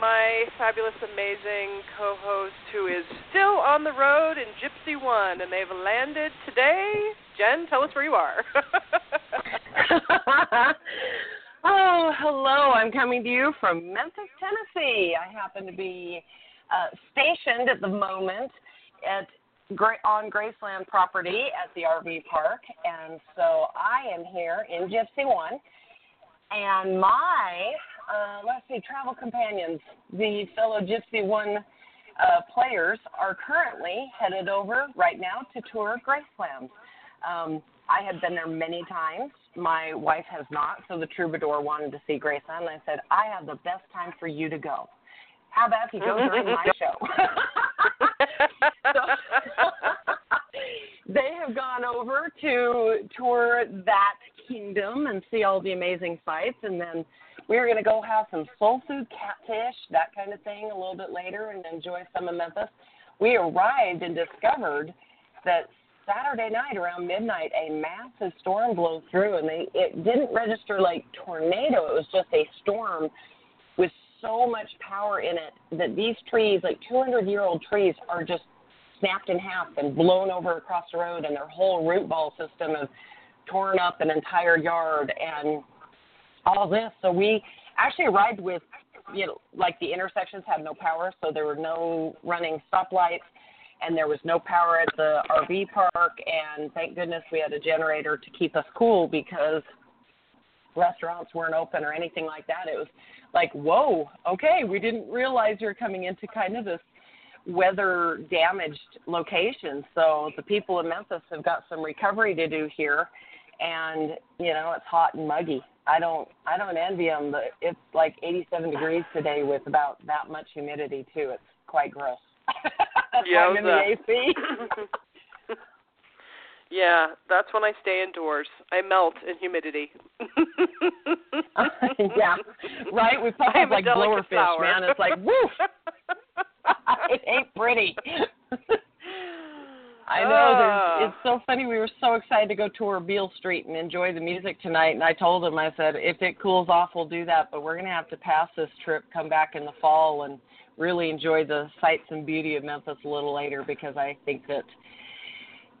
my fabulous, amazing co-host who is still on the road in Gypsy One, and they've landed today. Jen, tell us where you are. oh, hello. I'm coming to you from Memphis, Tennessee. I happen to be uh, stationed at the moment at on Graceland property at the RV park, and so I am here in Gypsy One, and my uh, let's see, travel companions, the fellow Gypsy One uh, players are currently headed over right now to tour Graceland. Um, I have been there many times. My wife has not, so the troubadour wanted to see Graceland, and I said, I have the best time for you to go. How about if you go during my show? so, they have gone over to tour that kingdom and see all the amazing sights, and then we're going to go have some soul food, catfish, that kind of thing, a little bit later, and enjoy some of Memphis. We arrived and discovered that Saturday night around midnight, a massive storm blew through, and they it didn't register like tornado. It was just a storm with so much power in it that these trees, like 200 year old trees, are just snapped in half and blown over across the road, and their whole root ball system has torn up an entire yard and all this. So we actually arrived with, you know, like the intersections had no power, so there were no running stoplights, and there was no power at the RV park. And thank goodness we had a generator to keep us cool because restaurants weren't open or anything like that. It was like, whoa, okay, we didn't realize you're coming into kind of this weather damaged location. So the people in Memphis have got some recovery to do here and you know it's hot and muggy. I don't I don't envy them. But it's like 87 degrees today with about that much humidity too. It's quite gross. yeah, I'm in the uh, AC. yeah, that's when I stay indoors. I melt in humidity. yeah, right. We probably have like blower fish, man. It's like woof. it ain't pretty. I know. Uh. It's so funny. We were so excited to go tour Beale Street and enjoy the music tonight. And I told him, I said, if it cools off, we'll do that. But we're going to have to pass this trip, come back in the fall, and really enjoy the sights and beauty of Memphis a little later because I think that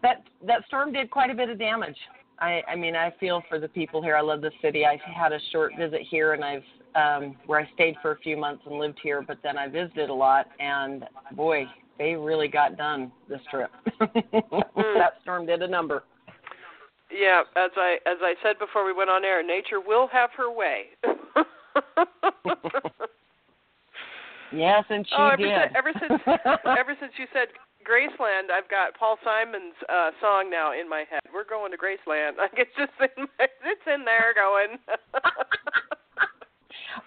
that that storm did quite a bit of damage. I, I mean, I feel for the people here. I love the city. I had a short visit here, and I've um, where I stayed for a few months and lived here, but then I visited a lot, and boy, they really got done this trip. that storm did a number. Yeah, as I as I said before we went on air, nature will have her way. yes, and she oh, ever did. Since, ever since ever since you said Graceland, I've got Paul Simon's uh song now in my head. We're going to Graceland. Like it's just in my, it's in there going.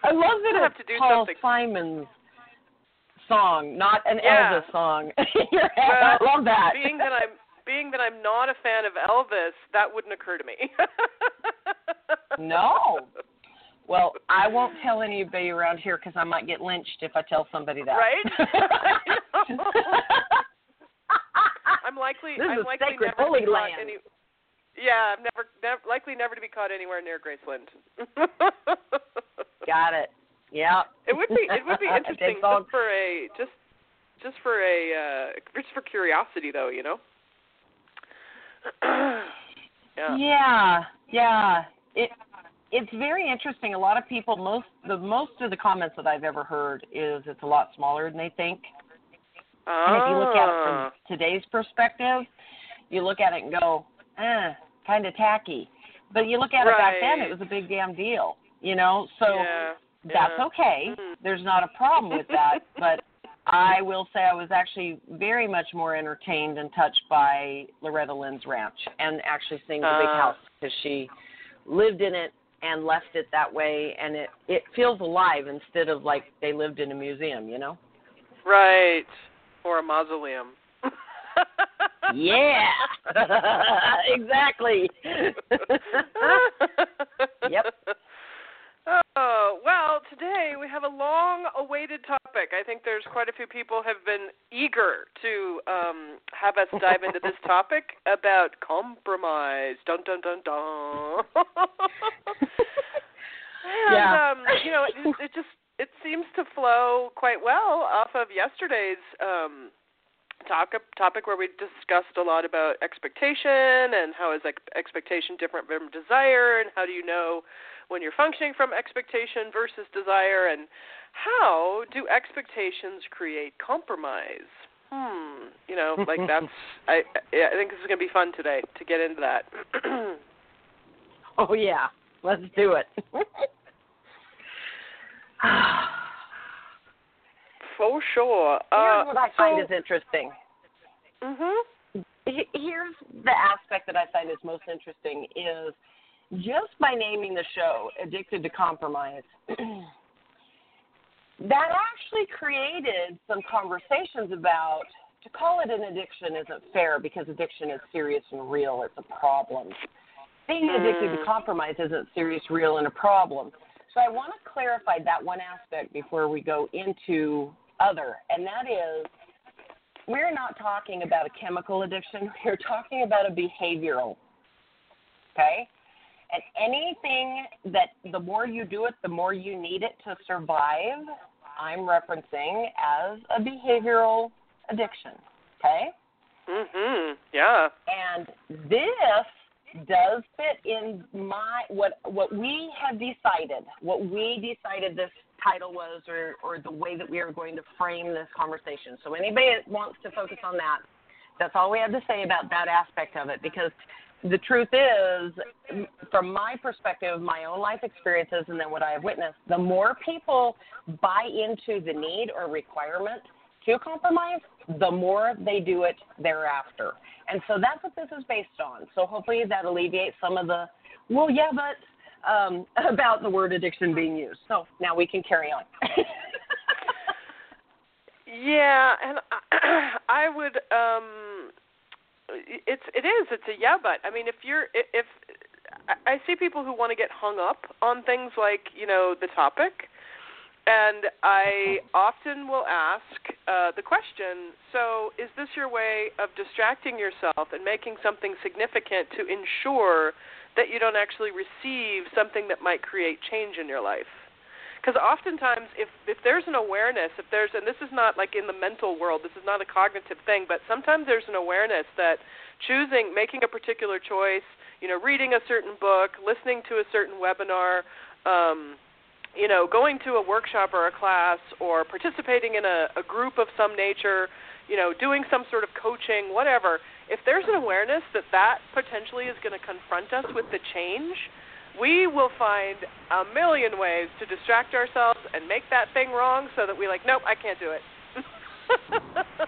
I love that I it's have to do Paul something. Simon's song, not an yeah. Elvis song. well, I love that. Being that I'm being that I'm not a fan of Elvis, that wouldn't occur to me. no. Well, I won't tell anybody around here because I might get lynched if I tell somebody that. Right. I'm likely. This I'm is likely sacred never holy to be caught land. any. Yeah, I'm never, never likely never to be caught anywhere near Graceland. Got it. Yeah. It would be. It would be interesting just for a just just for a uh just for curiosity though, you know. yeah. Yeah. Yeah. It it's very interesting. A lot of people most the most of the comments that I've ever heard is it's a lot smaller than they think. Ah. And if you look at it from today's perspective, you look at it and go, eh, kind of tacky. But you look at right. it back then, it was a big damn deal, you know? So yeah. That's okay. Mm-hmm. There's not a problem with that. but I will say I was actually very much more entertained and touched by Loretta Lynn's ranch and actually seeing the big Ah. house because she lived in it and left it that way and it it feels alive instead of like they lived in a museum, you know? Right. Or a mausoleum. Yeah. exactly. Yep. Oh, well, today we have a long awaited topic. I think there's quite a few people have been eager to um, have us dive into this topic about compromise. Dun dun dun dun. and Yeah. um, you know, it, it just it seems to flow quite well off of yesterday's um talk, topic where we discussed a lot about expectation and how is ex- expectation different from desire and how do you know when you're functioning from expectation versus desire and how do expectations create compromise hmm you know like that's i I think this is going to be fun today to get into that Oh yeah, let's do it. For sure Here's uh what I find so, is interesting. mhm Here's the aspect that I find is most interesting is just by naming the show "Addicted to Compromise." that actually created some conversations about to call it an addiction isn't fair because addiction is serious and real. It's a problem. Being addicted to Mm. compromise isn't serious, real, and a problem. So I want to clarify that one aspect before we go into other, and that is we're not talking about a chemical addiction. We're talking about a behavioral. Okay? And anything that the more you do it, the more you need it to survive, I'm referencing as a behavioral addiction. Okay? mhm yeah And this does fit in my what what we have decided, what we decided this title was or, or the way that we are going to frame this conversation. So anybody that wants to focus on that, that's all we have to say about that aspect of it because the truth is from my perspective, my own life experiences and then what I have witnessed, the more people buy into the need or requirement to compromise, the more they do it thereafter. And so that's what this is based on. So hopefully that alleviates some of the, well, yeah, but um, about the word addiction being used. So now we can carry on. Yeah, and I, I would um it's it is it's a yeah but. I mean if you're if, I see people who want to get hung up on things like, you know, the topic and I often will ask uh, the question so, is this your way of distracting yourself and making something significant to ensure that you don't actually receive something that might create change in your life? Because oftentimes, if if there's an awareness, if there's and this is not like in the mental world, this is not a cognitive thing, but sometimes there's an awareness that choosing, making a particular choice, you know, reading a certain book, listening to a certain webinar, um, you know, going to a workshop or a class, or participating in a, a group of some nature, you know, doing some sort of coaching, whatever. If there's an awareness that that potentially is going to confront us with the change we will find a million ways to distract ourselves and make that thing wrong so that we like, nope, I can't do it.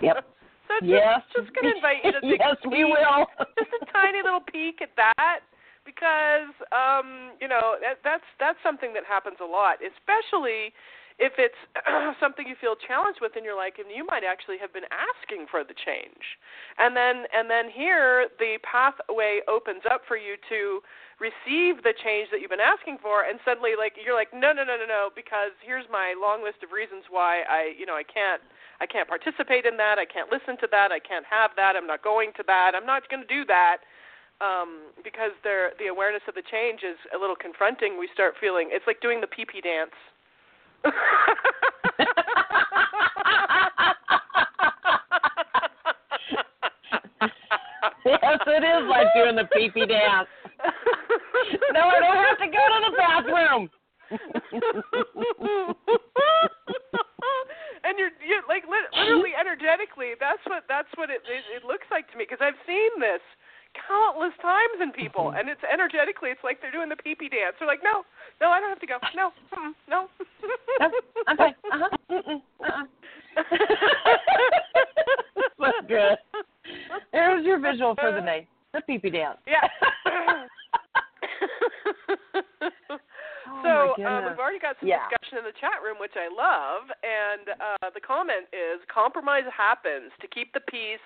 Yep. So just, yes. just gonna invite you to take yes, a we peek, will. just a tiny little peek at that because um, you know that, that's that's something that happens a lot, especially if it's something you feel challenged with in your life and you might actually have been asking for the change. And then and then here the pathway opens up for you to receive the change that you've been asking for and suddenly like you're like no no no no no because here's my long list of reasons why I you know I can't I can't participate in that I can't listen to that I can't have that I'm not going to that I'm not going to do that. Um, because there the awareness of the change is a little confronting we start feeling it's like doing the pee pee dance yes, it is like doing the pee pee dance. No, I don't have to go to the bathroom. and you're you like literally energetically that's what that's what it it, it looks like to me because I've seen this countless times in people and it's energetically it's like they're doing the pee pee dance they're like no no I don't have to go no mm, no No, I'm fine. Uh-huh. Uh-uh. That's good. There's your visual for the day. The pee pee dance. yeah Oh, so um, we've already got some Yeah. discussion in the chat room, which I love. and uh, the comment is compromise happens to keep the peace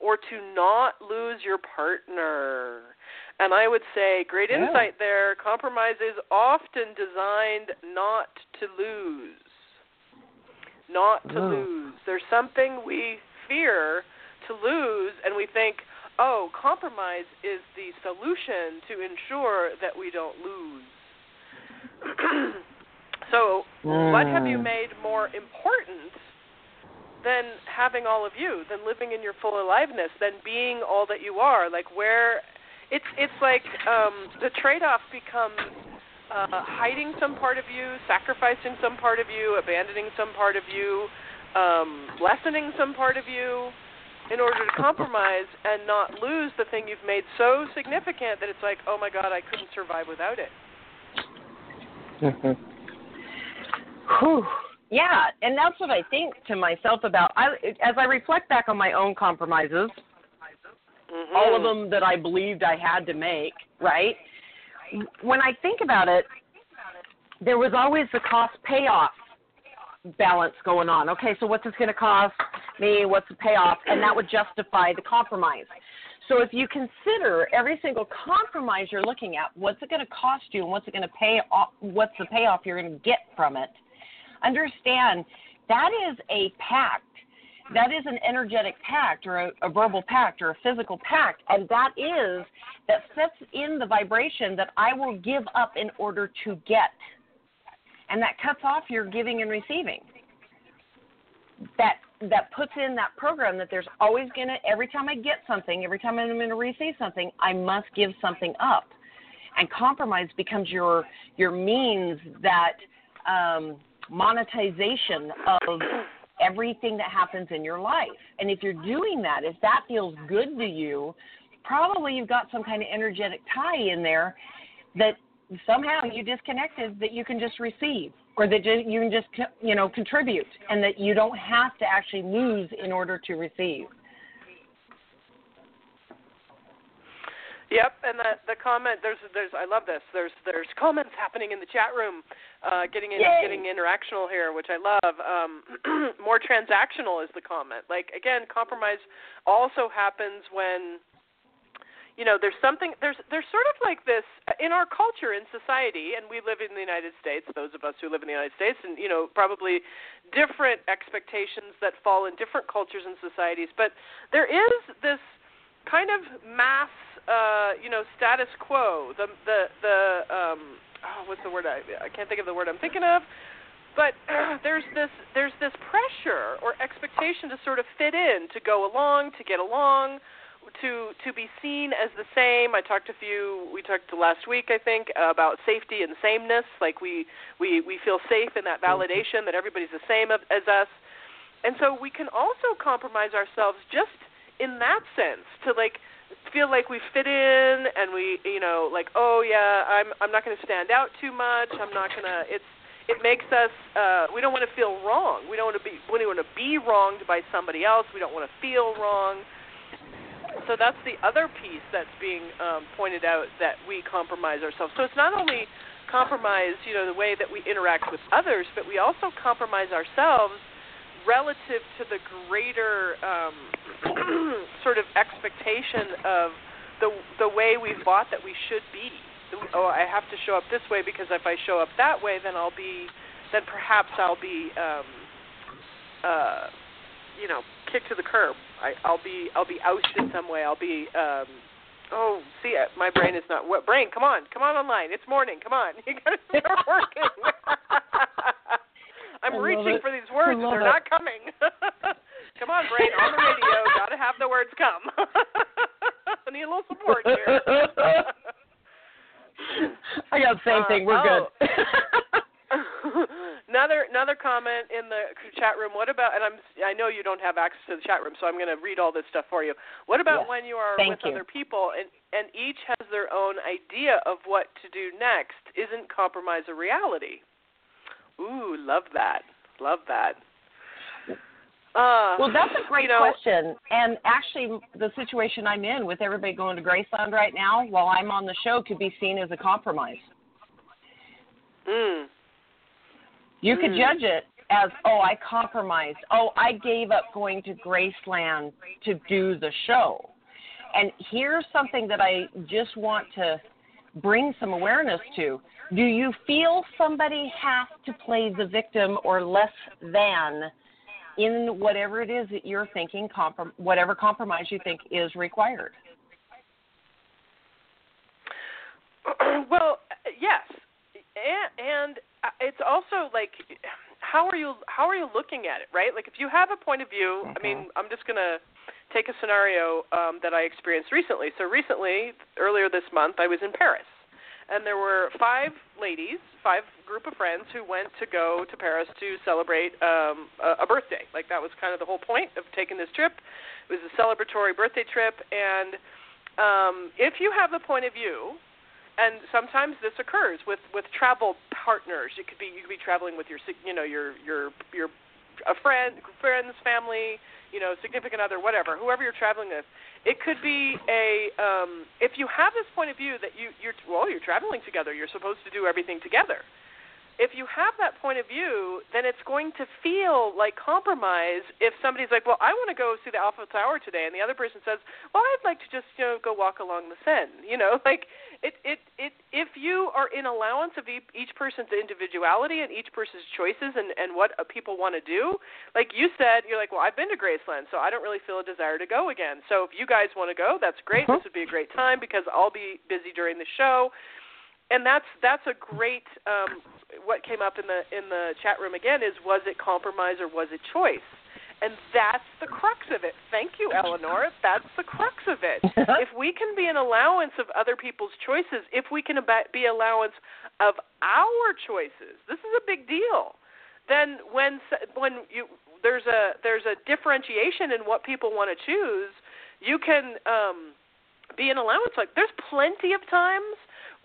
or to not lose your partner. And I would say, great Yeah. insight there. Compromise is often designed not to lose. Not to lose. There's something we fear to lose, and we think, oh, compromise is the solution to ensure that we don't lose. so, what have you Mm. made more important than having all of you, than living in your full aliveness, than being all that you are? Like where it's it's like um the trade-off becomes uh hiding some part of you, sacrificing some part of you, abandoning some part of you, um lessening some part of you in order to compromise and not lose the thing you've made so significant that it's like, "Oh my god, I couldn't survive without it." Whew. Yeah, and that's what I think to myself about. I as I reflect back on my own compromises, Mhm. all of them that I believed I had to make, right? When I think about it, there was always the cost payoff balance going on. Okay, so what's this going to cost me? What's the payoff? And that would justify the compromise. So if you consider every single compromise you're looking at, what's it going to cost you and what's it going to pay off, what's the payoff you're going to get from it? Understand that is a pact. That is an energetic pact or a, a verbal pact or a physical pact. And that is, that sets in the vibration that I will give up in order to get. And that cuts off your giving and receiving. That that puts in that program that there's always gonna every time I get something, every time I'm gonna receive something, I must give something up. And compromise becomes your your means that um, monetization of everything that happens in your life. And if you're doing that, if that feels good to you, probably you've got some kind of energetic tie in there that somehow you disconnected that you can just receive or that you can just you know contribute and that you don't have to actually lose in order to receive. Yep, and the the comment there's there's I love this. There's there's comments happening in the chat room, uh, getting in, Yay. getting interactional here, which I love. Um, more transactional is the comment. Like again, compromise also happens when you know there's something there's there's sort of like this in our culture in society, and we live in the United States. Those of us who live in the United States, and you know probably different expectations that fall in different cultures and societies, but there is this kind of mass uh you know status quo the the the um oh what's the word i i can't think of the word i'm thinking of but uh, there's this there's this pressure or expectation to sort of fit in to go along to get along to to be seen as the same. I talked a few we talked last week i think about safety and sameness. Like we we we feel safe in that validation that everybody's the same as us. And so we can also compromise ourselves just in that sense to like feel like we fit in and we you know like oh yeah i'm i'm not going to stand out too much. I'm not going to it's it makes us uh we don't want to feel wrong. We don't want to be we don't want to be wronged by somebody else. We don't want to feel wrong so that's the other piece that's being um pointed out that we compromise ourselves so it's not only compromise you know the way that we interact with others but we also compromise ourselves relative to the greater um, sort of expectation of the the way we've bought that we should be. Oh, I have to show up this way because if I show up that way, then I'll be, then perhaps I'll be, um, uh, you know, kicked to the curb. I, I'll be I'll be ousted some way. I'll be. Um, Oh, see, uh, my brain is not. What brain? Come on, come on online. It's morning. Come on, you gotta start working. I'm I reaching for these words. Love They're it. not coming. come on, brain, on the radio. Gotta have the words come. I need a little support here. I got the same Uh, thing. We're oh. good. Another another comment in the chat room. What about? And I'm I know you don't have access to the chat room, so I'm going to read all this stuff for you. What about Yes. when you are Thank with you. other people and and each has their own idea of what to do next? Isn't compromise a reality? Ooh, love that. Love that. Uh, Well, that's a great you know, question. And actually, the situation I'm in with everybody going to Graceland right now while I'm on the show could be seen as a compromise. Mm, You could Mm. judge it as oh I compromised, oh I gave up going to Graceland to do the show. And here's something that I just want to bring some awareness to. Do you feel somebody has to play the victim or less than in whatever it is that you're thinking, comprom- whatever compromise you think is required? well, yes, and, and it's also like how are you how are you looking at it, right? Like if you have a point of view, mm-hmm. I mean, mm-hmm. I'm just gonna take a scenario um, that I experienced recently. So recently, earlier this month, I was in Paris, and there were five ladies, five group of friends who went to go to Paris to celebrate um, a, a birthday. Like that was kind of the whole point of taking this trip. It was a celebratory birthday trip, and um, if you have the point of view and sometimes this occurs with with travel partners. You could be you could be traveling with your you know your your your a friend, friends, family, you know, significant other, whatever, whoever you're traveling with. It could be a um, if you have this point of view that you you're well you're traveling together. You're supposed to do everything together if you have that point of view, then it's going to feel like compromise if somebody's like, "Well, I want to go see the Eiffel Tower today," and the other person says, "Well, I'd like to just you know go walk along the Seine." You know, like it it it if you are in allowance of each person's individuality and each person's choices and and what people want to do, like you said, you're like, "Well, I've been to Graceland, so I don't really feel a desire to go again." So if you guys want to go, that's great. Uh-huh. This would be a great time because I'll be busy during the show and that's that's a great um, what came up in the in the chat room again is was it compromise or was it choice? And that's the crux of it. Thank you, Eleanor. That's the crux of it. if we can be an allowance of other people's choices, if we can be allowance of our choices, this is a big deal. Then when when you there's a there's a differentiation in what people want to choose, you can um, be an allowance. Like there's plenty of times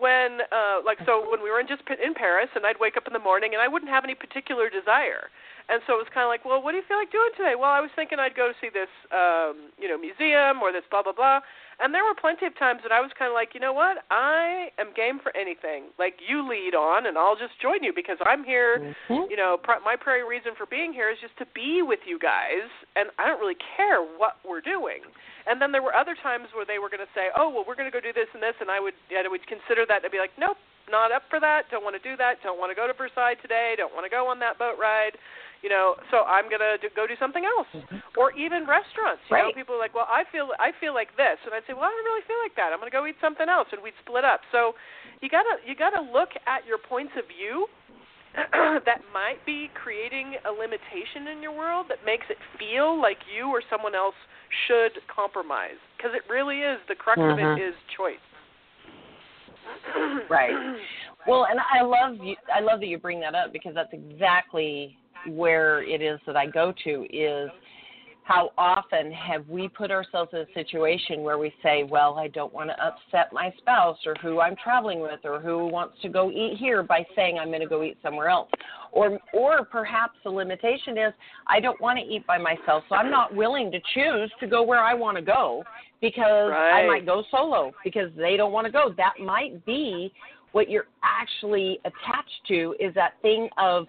when uh like so when we were in just in Paris and I'd wake up in the morning and I wouldn't have any particular desire. And so it was kind of like, well, what do you feel like doing today? Well, I was thinking I'd go to see this um, you know, museum or this blah blah blah. And there were plenty of times that I was kind of like, you know what? I am game for anything. Like you lead on, and I'll just join you because I'm here. Mm-hmm. You know, pr- my primary reason for being here is just to be with you guys, and I don't really care what we're doing. And then there were other times where they were going to say, "Oh, well, we're going to go do this and this," and I would I would consider that. I'd be like, "Nope, not up for that. Don't want to do that. Don't want to go to Versailles today. Don't want to go on that boat ride." You know, so I'm gonna do, go do something else, mm-hmm. or even restaurants. You right. know, people are like, well, I feel I feel like this, and I'd say, well, I don't really feel like that. I'm gonna go eat something else, and we'd split up. So, you gotta you gotta look at your points of view that might be creating a limitation in your world that makes it feel like you or someone else should compromise because it really is the crux mm-hmm. of it mm-hmm. choice. right. Well, and I love you. I love that you bring that up because that's exactly where it is that I go to is how often have we put ourselves in a situation where we say, well, I don't want to upset my spouse or who I'm traveling with or who wants to go eat here by saying I'm going to go eat somewhere else. Or or perhaps the limitation is I don't want to eat by myself, so I'm not willing to choose to go where I want to go because right. I might go solo because they don't want to go. That might be what you're actually attached to is that thing of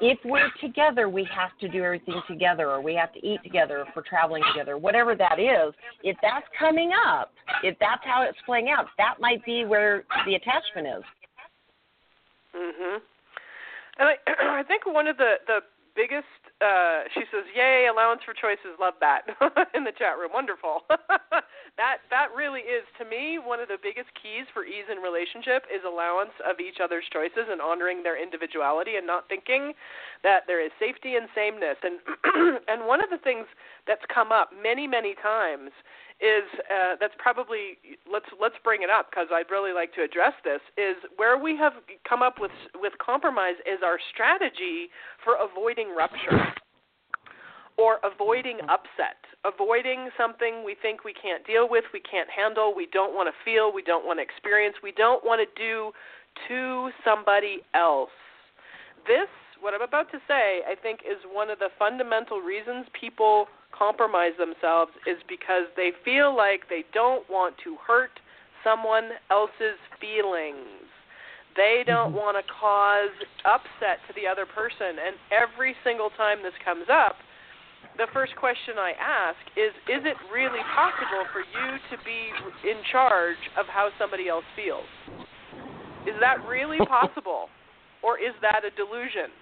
if we're together, we have to do everything together, or we have to eat together or if we're traveling together, whatever that is. If that's coming up, if that's how it's playing out, that might be where the attachment is. Mhm. And I, I think one of the the biggest uh, she says, "Yay, allowance for choices. Love that." in the chat room, wonderful. that that really is to me one of the biggest keys for ease in relationship is allowance of each other's choices and honoring their individuality and not thinking that there is safety and sameness. And and one of the things that's come up many many times is uh, that's probably let's let's bring it up because I'd really like to address this is where we have come up with with compromise is our strategy for avoiding rupture or avoiding upset, avoiding something we think we can't deal with, we can't handle, we don't want to feel, we don't want to experience, we don't want to do to somebody else. This what I'm about to say, I think, is one of the fundamental reasons people compromise themselves is because they feel like they don't want to hurt someone else's feelings. They don't Mm-hmm. want to cause upset to the other person. And every single time this comes up, the first question I ask is Is it really possible for you to be in charge of how somebody else feels? Is that really possible? Or is that a delusion?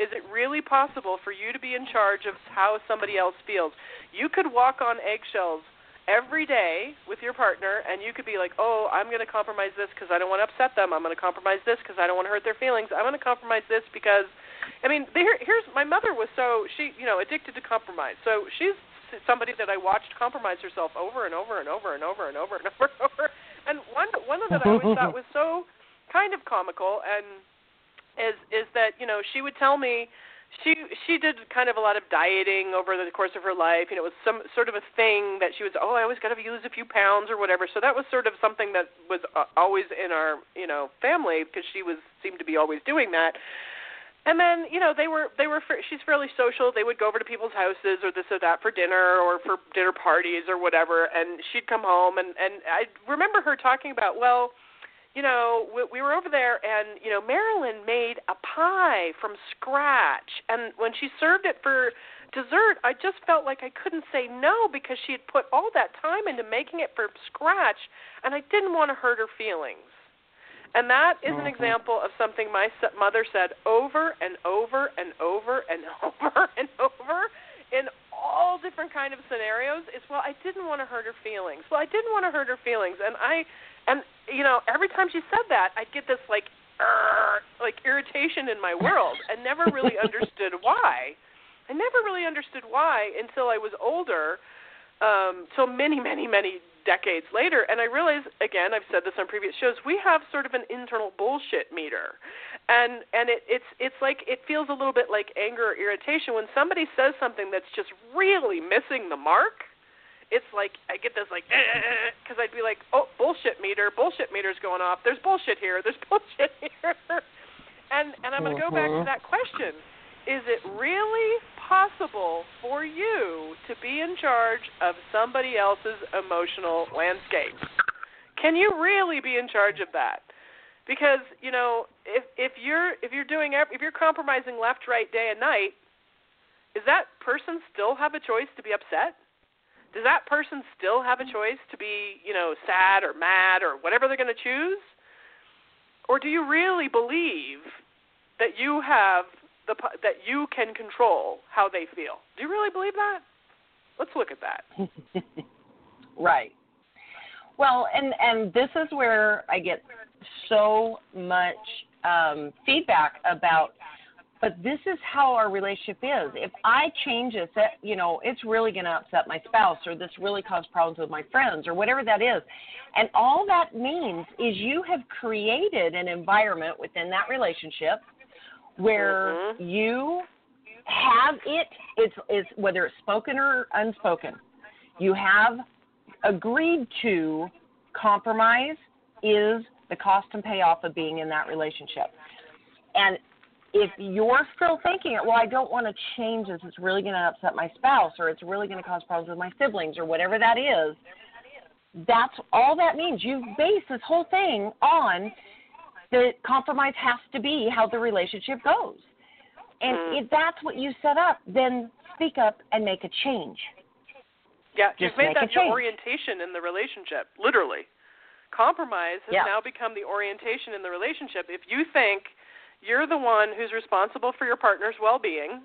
Is it really possible for you to be in charge of how somebody else feels? You could walk on eggshells every day with your partner, and you could be like, "Oh, I'm going to compromise this because I don't want to upset them. I'm going to compromise this because I don't want to hurt their feelings. I'm going to compromise this because." I mean, here, here's my mother was so she, you know, addicted to compromise. So she's somebody that I watched compromise herself over and over and over and over and over and over and over. And one one of that I always thought was so kind of comical and is is that you know she would tell me she she did kind of a lot of dieting over the course of her life. You know, it was some sort of a thing that she was. Oh, I always got to lose a few pounds or whatever. So that was sort of something that was uh, always in our you know family because she was seemed to be always doing that. And then you know they were they were she's fairly social. They would go over to people's houses or this or that for dinner or for dinner parties or whatever. And she'd come home and and I remember her talking about well you know, we, we were over there, and you know, Marilyn made a pie from scratch, and when she served it for dessert, I just felt like I couldn't say no because she had put all that time into making it from scratch, and I didn't want to hurt her feelings. And that is an Mhm. example of something my mother said over and over and over and over and over in all different kind of scenarios is well I didn't want to hurt her feelings. Well, I didn't want to hurt her feelings and I and you know, every time she said that, I'd get this like like irritation in my world and never really understood why. I never really understood why until I was older. Um, so many, many, many decades later, and I realize again, I've said this on previous shows, we have sort of an internal bullshit meter, and and it, it's it's like it feels a little bit like anger or irritation when somebody says something that's just really missing the mark. It's like I get this like eh, eh, eh, because I'd be like, oh bullshit meter, bullshit meter's going off. There's bullshit here. There's bullshit here, and and I'm going to go back to Mhm. that question: Is it really possible for you to be in charge of somebody else's emotional landscape? Can you really be in charge of that? Because you know, if if you're if you're doing if you're compromising left, right, day and night, does that person still have a choice to be upset? Does that person still have a choice to be, you know, sad or mad or whatever they're going to choose? Or do you really believe that you have the that you can control how they feel? Do you really believe that? Let's look at that. right. Well, and and this is where I get so much um, feedback about. But this is how our relationship is. If I change it, that you know, it's really going to upset my spouse, or this really cause problems with my friends, or whatever that is. And all that means is you have created an environment within that relationship where Mhm. you have it. It's it's whether it's spoken or unspoken. You have agreed to compromise is the cost and payoff of being in that relationship. And if you're still thinking, it well, I don't want to change this, it's really going to upset my spouse, or it's really going to cause problems with my siblings, or whatever that is, that's all that means. You've based this whole thing on the compromise has to be how the relationship goes. And Mm. if that's what you set up, then speak up and make a change. Yeah, Just you've made that your change. orientation in the relationship, literally. Compromise has Yeah. now become the orientation in the relationship. If you think you're the one who's responsible for your partner's well-being,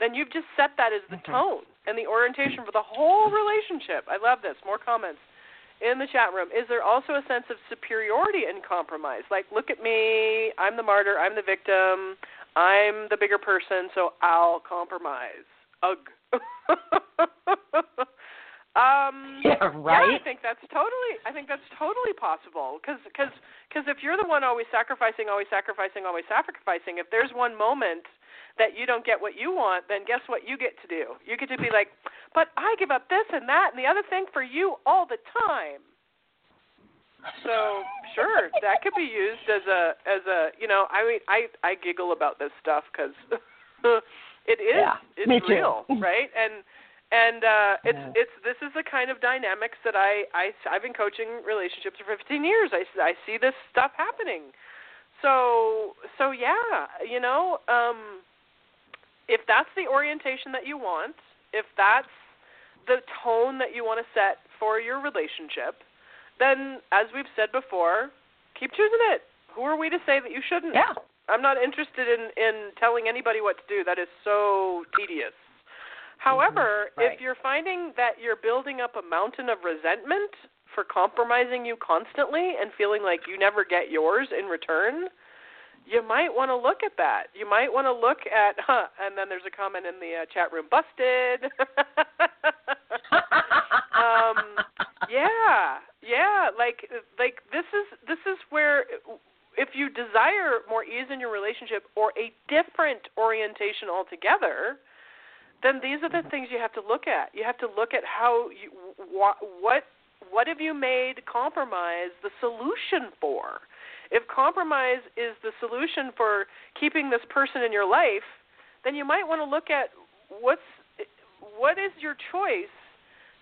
then you've just set that as the Mhm. tone and the orientation for the whole relationship. I love this. More comments in the chat room. Is there also a sense of superiority in compromise? Like, look at me, I'm the martyr, I'm the victim, I'm the bigger person, so I'll compromise. Ugh. um Yeah, yeah, I think that's totally. I think that's totally possible. Because because because if you're the one always sacrificing, always sacrificing, always sacrificing, if there's one moment that you don't get what you want, then guess what you get to do? You get to be like, but I give up this and that and the other thing for you all the time. So sure, that could be used as a as a you know I mean I I giggle about this stuff because it is Yeah, it's real right and and uh it's Yeah. it's this is the kind of dynamics that I I I've been coaching relationships for 15 years. I I see this stuff happening. So so yeah, you know, um if that's the orientation that you want, if that's the tone that you want to set for your relationship, then as we've said before, keep choosing it. Who are we to say that you shouldn't? Yeah. I'm not interested in in telling anybody what to do. That is so tedious. However, Mm-hmm. Right. if you're finding that you're building up a mountain of resentment for compromising you constantly and feeling like you never get yours in return, you might want to look at that. You might want to look at, huh, and then there's a comment in the uh, chat room, busted. um, yeah, yeah, like like this is this is where if you desire more ease in your relationship or a different orientation altogether, then these are the things you have to look at. You have to look at how you what what what have you made compromise the solution for? If compromise is the solution for keeping this person in your life, then you might want to look at what's what is your choice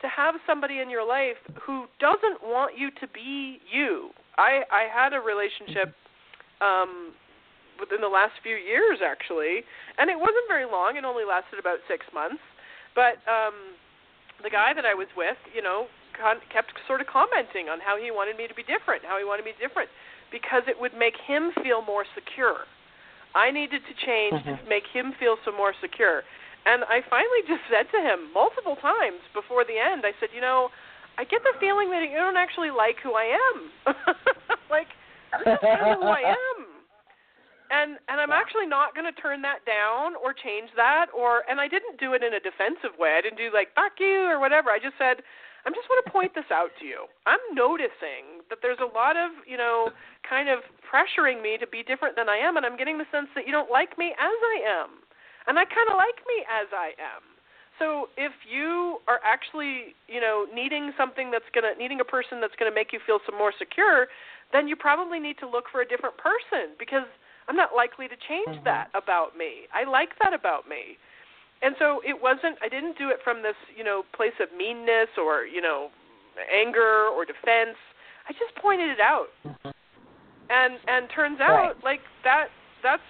to have somebody in your life who doesn't want you to be you. I I had a relationship um within the last few years actually, and it wasn't very long. It only lasted about 6 months. But um the guy that I was with, you know, con- kept sort of commenting on how he wanted me to be different, how he wanted me different because it would make him feel more secure. I needed to change Mhm. to make him feel some more secure. And I finally just said to him multiple times before the end, I said, you know, I get the feeling that you don't actually like who I am. like, this is kind of who I am. And and I'm actually not going to turn that down or change that or and I didn't do it in a defensive way. I didn't do like fuck you or whatever. I just said I just want to point this out to you. I'm noticing that there's a lot of, you know, kind of pressuring me to be different than I am and I'm getting the sense that you don't like me as I am. And I kind of like me as I am. So if you are actually, you know, needing something that's going to needing a person that's going to make you feel some more secure, then you probably need to look for a different person because I'm not likely to change Mhm. that about me. I like that about me. And so it wasn't I didn't do it from this, you know, place of meanness or, you know, anger or defense. I just pointed it out. Mhm. And and turns Right. out like that that's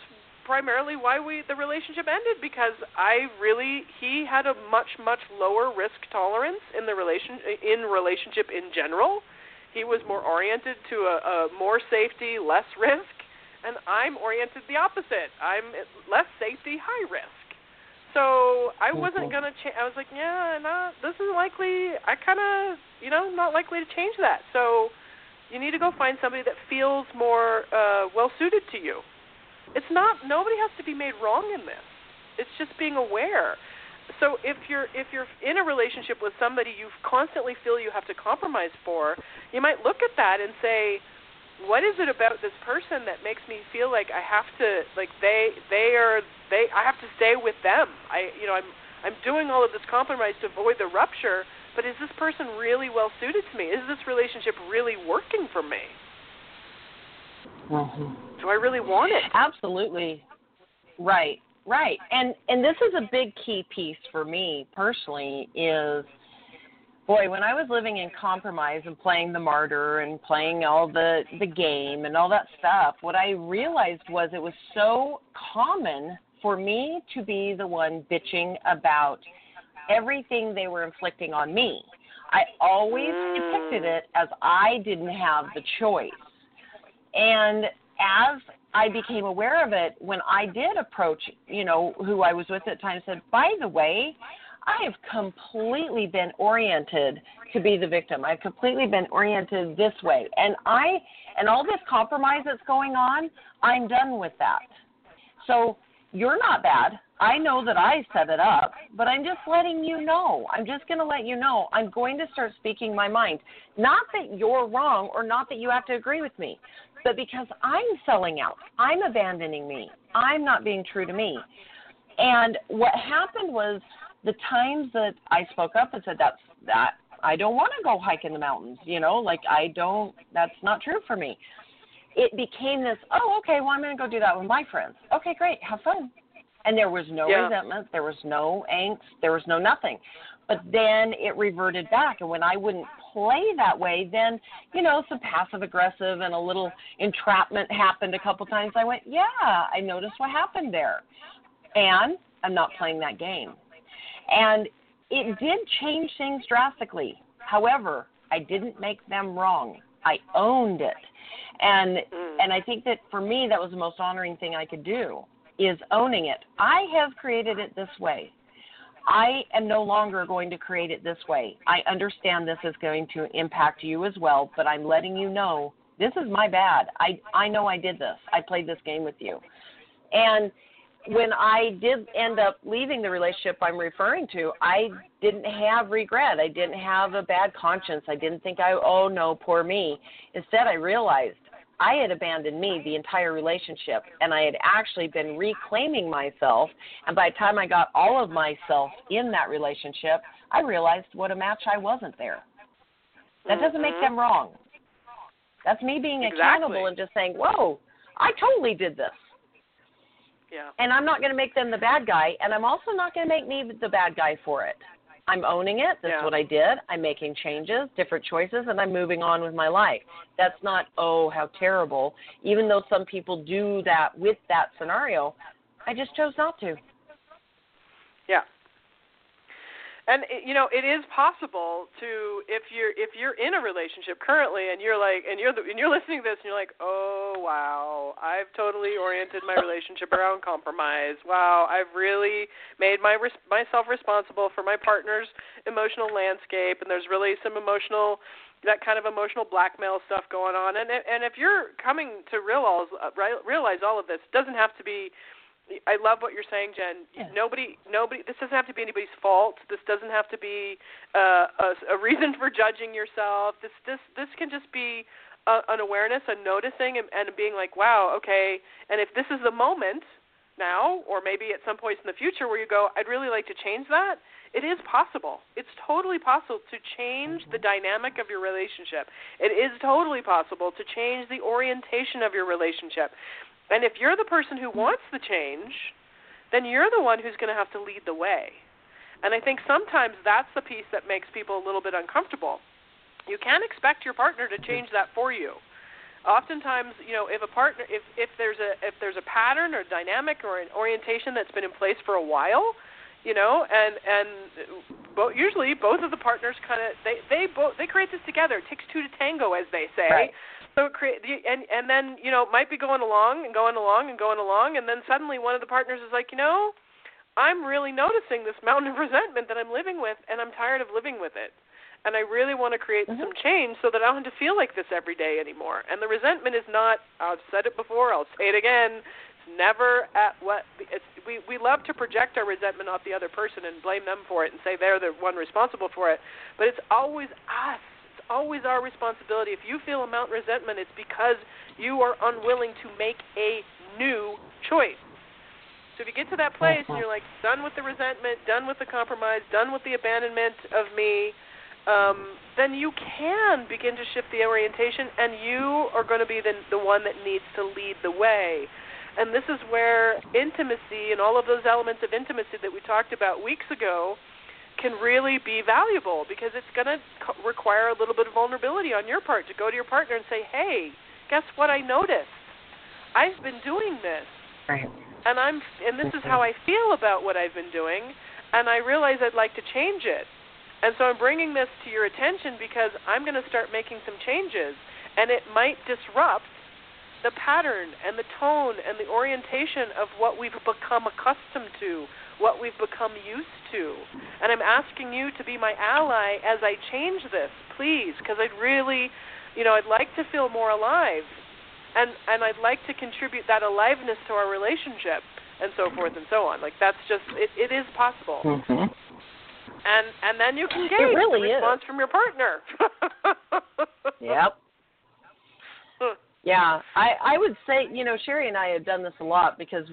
primarily why we the relationship ended because I really he had a much much lower risk tolerance in the relation in relationship in general. He was more oriented to a, a more safety, less risk, and I'm oriented the opposite. I'm less safety, high risk. So I wasn't gonna change. I was like, yeah, no, this isn't likely. I kind of, you know, not likely to change that. So you need to go find somebody that feels more uh, well suited to you. It's not. Nobody has to be made wrong in this. It's just being aware. So if you're if you're in a relationship with somebody you constantly feel you have to compromise for, you might look at that and say, what is it about this person that makes me feel like I have to like they they are they I have to stay with them. I you know I'm I'm doing all of this compromise to avoid the rupture, but is this person really well suited to me? Is this relationship really working for me? Mhm. Do I really want it? Absolutely. Right. Right. And and this is a big key piece for me personally is boy, when I was living in compromise and playing the martyr and playing all the the game and all that stuff, what I realized was it was so common for me to be the one bitching about everything they were inflicting on me. I always depicted it as I didn't have the choice. And as I became aware of it, when I did approach, you know, who I was with at times time, said, by the way, I have completely been oriented to be the victim. I've completely been oriented this way. And I and all this compromise that's going on, I'm done with that. So you're not bad. I know that I set it up, but I'm just letting you know. I'm just going to let you know. I'm going to start speaking my mind. Not that you're wrong or not that you have to agree with me, but because I'm selling out. I'm abandoning me. I'm not being true to me. And what happened was the times that I spoke up and said that's that I don't want to go hike in the mountains, you know, like I don't that's not true for me. It became this, oh, okay, well I'm gonna go do that with my friends. Okay, great, have fun. And there was no Yeah. resentment, there was no angst, there was no nothing. but then it reverted back. And when I wouldn't play that way, then, you know, some passive aggressive and a little entrapment happened a couple times. I went, yeah, I noticed what happened there. And I'm not playing that game. And it did change things drastically. However, I didn't make them wrong. I owned it. And Mm. and I think that for me that was the most honoring thing I could do is owning it. I have created it this way. I am no longer going to create it this way. I understand this is going to impact you as well, but I'm letting you know this is my bad. I I know I did this. I played this game with you. And when I did end up leaving the relationship I'm referring to, I didn't have regret. I didn't have a bad conscience. I didn't think I oh no, poor me. Instead I realized I had abandoned me the entire relationship and I had actually been reclaiming myself and by the time I got all of myself in that relationship, I realized what a match I wasn't there. That doesn't make Mhm. them wrong. That's me being Exactly. accountable and just saying, "Whoa, I totally did this." Yeah. and I'm not going to make them the bad guy, and I'm also not going to make me the bad guy for it. I'm owning it. That's Yeah. what I did. I'm making changes, different choices, and I'm moving on with my life. That's not, oh, how terrible. Even though some people do that with that scenario, I just chose not to. Yeah. And it, you know, it is possible to if you're if you're in a relationship currently and you're like and you're the, and you're listening to this and you're like, "Oh, wow. I've totally oriented my relationship around compromise. Wow, I've really made my res- myself responsible for my partner's emotional landscape and there's really some emotional that kind of emotional blackmail stuff going on. And and if you're coming to realize uh, realize all of this, it doesn't have to be I love what you're saying, Jen. Yeah. Nobody, nobody. This doesn't have to be anybody's fault. This doesn't have to be uh, a, a reason for judging yourself. This, this, this can just be a, an awareness, a noticing, and, and being like, wow, okay. And if this is the moment now, or maybe at some point in the future, where you go, I'd really like to change that. It is possible. It's totally possible to change the dynamic of your relationship. It is totally possible to change the orientation of your relationship. And if you're the person who wants the change, then you're the one who's going to have to lead the way. And I think sometimes that's the piece that makes people a little bit uncomfortable. You can't expect your partner to change that for you. Oftentimes, you know, if a partner if if there's a if there's a pattern or dynamic or an orientation that's been in place for a while, you know, and and both usually both of the partners kind of they they both they create this together. It takes two to tango, as they say. Right. So it create and and then you know it might be going along and going along and going along, and then suddenly one of the partners is like, you know, I'm really noticing this mountain of resentment that I'm living with, and I'm tired of living with it. And I really want to create Mhm. some change so that I don't have to feel like this every day anymore. And the resentment is not. I've said it before. I'll say it again. It's never at what it's, we we love to project our resentment off the other person and blame them for it and say they're the one responsible for it. But it's always us. Always our responsibility. If you feel a mountain resentment, it's because you are unwilling to make a new choice. So if you get to that place and you're like done with the resentment, done with the compromise, done with the abandonment of me, um, then you can begin to shift the orientation, and you are going to be the the one that needs to lead the way. And this is where intimacy and all of those elements of intimacy that we talked about weeks ago can really be valuable because it's going to co- require a little bit of vulnerability on your part to go to your partner and say, "Hey, guess what? I noticed. I've been doing this." Right. and I'm and this is how I feel about what I've been doing, and I realize I'd like to change it. And so I'm bringing this to your attention because I'm going to start making some changes, and it might disrupt the pattern and the tone and the orientation of what we've become accustomed to, what we've become used to. And I'm asking you to be my ally as I change this, please, because I'd really, you know, I'd like to feel more alive and and I'd like to contribute that aliveness to our relationship and so forth and so on. Like that's just it, it is possible. Mm-hmm. And and then you can gauge really the is. response from your partner. Yep. Yeah, I I would say you know Sherry and I have done this a lot because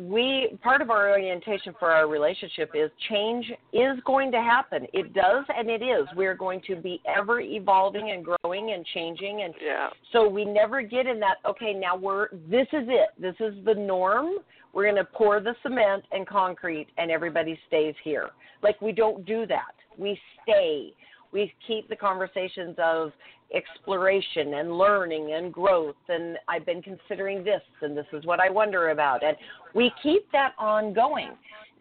we part of our orientation for our relationship is change is going to happen. It does and it is. We're going to be ever evolving and growing and changing and yeah. so we never get in that okay now we're this is it. This is the norm. we're going to pour the cement and concrete and everybody stays here. Like we don't do that. We stay. We keep the conversations of exploration and learning and growth and I've been considering this and this is what I wonder about and we keep that ongoing.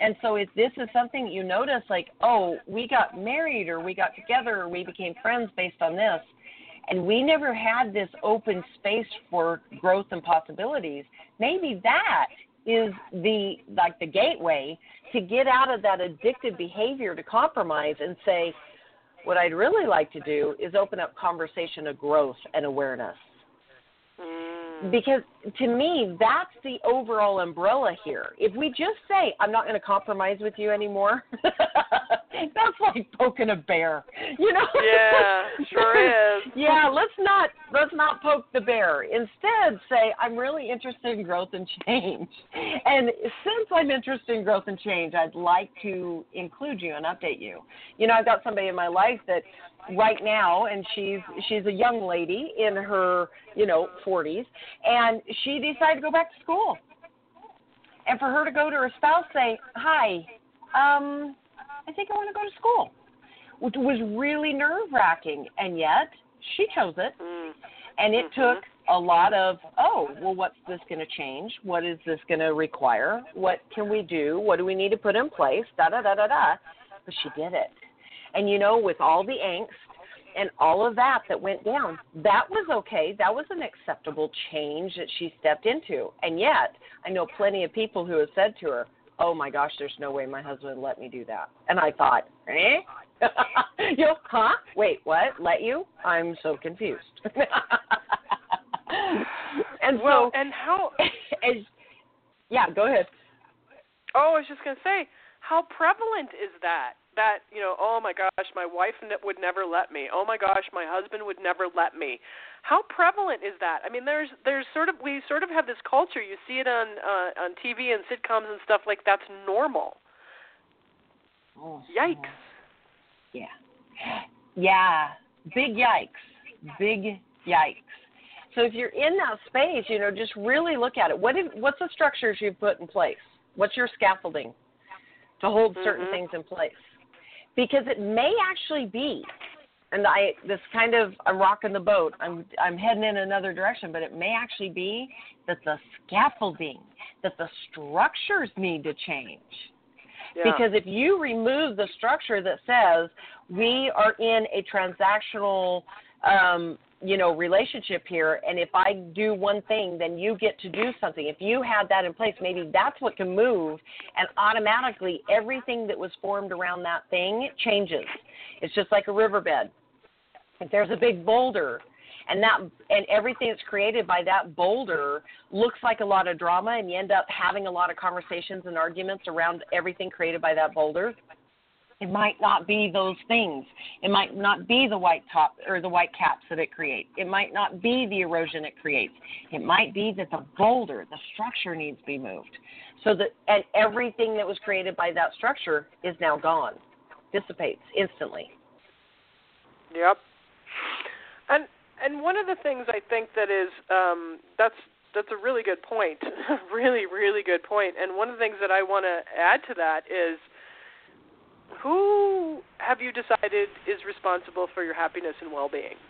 And so if this is something you notice like, oh, we got married or we got together or we became friends based on this and we never had this open space for growth and possibilities, maybe that is the like the gateway to get out of that addictive behavior to compromise and say what I'd really like to do is open up conversation of growth and awareness. Mm. Because to me, that's the overall umbrella here. If we just say, I'm not going to compromise with you anymore, that's like poking a bear. You know? Yeah, sure is. yeah, let's not let's not poke the bear. Instead, say, I'm really interested in growth and change. And since I'm interested in growth and change, I'd like to include you and update you. You know, I've got somebody in my life that right now and she's she's a young lady in her you know 40s and she decided to go back to school and for her to go to her spouse say hi um i think i want to go to school which was really nerve wracking and yet she chose it. Mm. and it Mhm. took a lot of oh well what's this going to change? What is this going to require? What can we do? What do we need to put in place? Da da da da da. But she did it. And you know with all the angst and all of that that went down that was okay. That was an acceptable change that she stepped into. And yet i know plenty of people who have said to her oh my gosh there's no way my husband would let me do that and i thought eh you know, huh? Wait, what? Let you? I'm so confused. and Well, so, and how? as, yeah, go ahead. Oh, I was just gonna say, how prevalent is that? That you know, oh my gosh, my wife ne- would never let me. Oh my gosh, my husband would never let me. How prevalent is that? I mean, there's there's sort of we sort of have this culture. You see it on uh, on TV and sitcoms and stuff like that's normal. Oh, Yikes. Yeah. Yeah. Big yikes. Big yikes. So if you're in that space, you know, just really look at it. What if, what's the structures you've put in place? What's your scaffolding to hold certain Mhm. things in place? Because it may actually be, and I this kind of I'm rocking the boat. I'm I'm heading in another direction, but it may actually be that the scaffolding, that the structures need to change. Yeah. Because if you remove the structure that says we are in a transactional, um, you know, relationship here, and if I do one thing, then you get to do something. If you had that in place, maybe that's what can move, and automatically everything that was formed around that thing changes. It's just like a riverbed. If there's a big boulder, and that and everything that's created by that boulder looks like a lot of drama and you end up having a lot of conversations and arguments around everything created by that boulder it might not be those things. It might not be the white top or the white caps that it creates. It might not be the erosion it creates. It might be that the boulder the structure needs to be moved. So that and everything that was created by that structure is now gone. Dissipates instantly. Yep. And and one of the things I think that is um, that's that's a really good point, really really good point. And one of the things that I want to add to that is who have you decided is responsible for your happiness and well-being?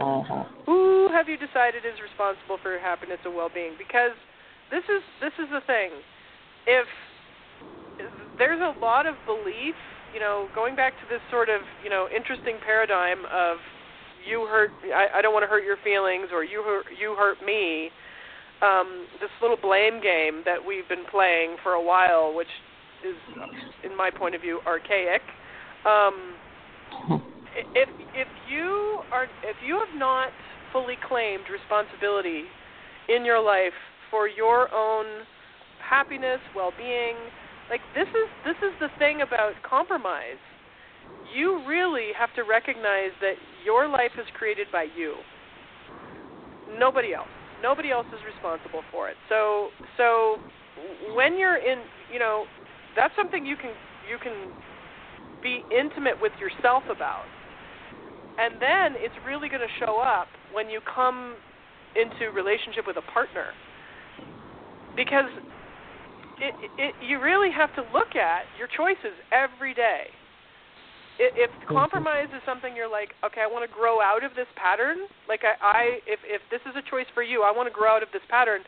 uh-huh. Who have you decided is responsible for your happiness and well-being? Because this is this is the thing. If there's a lot of belief, you know, going back to this sort of you know interesting paradigm of you hurt, I, I don't want to hurt your feelings, or you hurt you hurt me. Um, this little blame game that we've been playing for a while, which is, in my point of view, archaic. Um, if if you are if you have not fully claimed responsibility in your life for your own happiness, well-being, like this is this is the thing about compromise. You really have to recognize that your life is created by you. Nobody else. Nobody else is responsible for it. So so when you're in, you know, that's something you can you can be intimate with yourself about. And then it's really going to show up when you come into relationship with a partner. because it, it you really have to look at your choices every day. If compromise is something you're like, okay, I want to grow out of this pattern. Like I, I if if this is a choice for you, I want to grow out of this pattern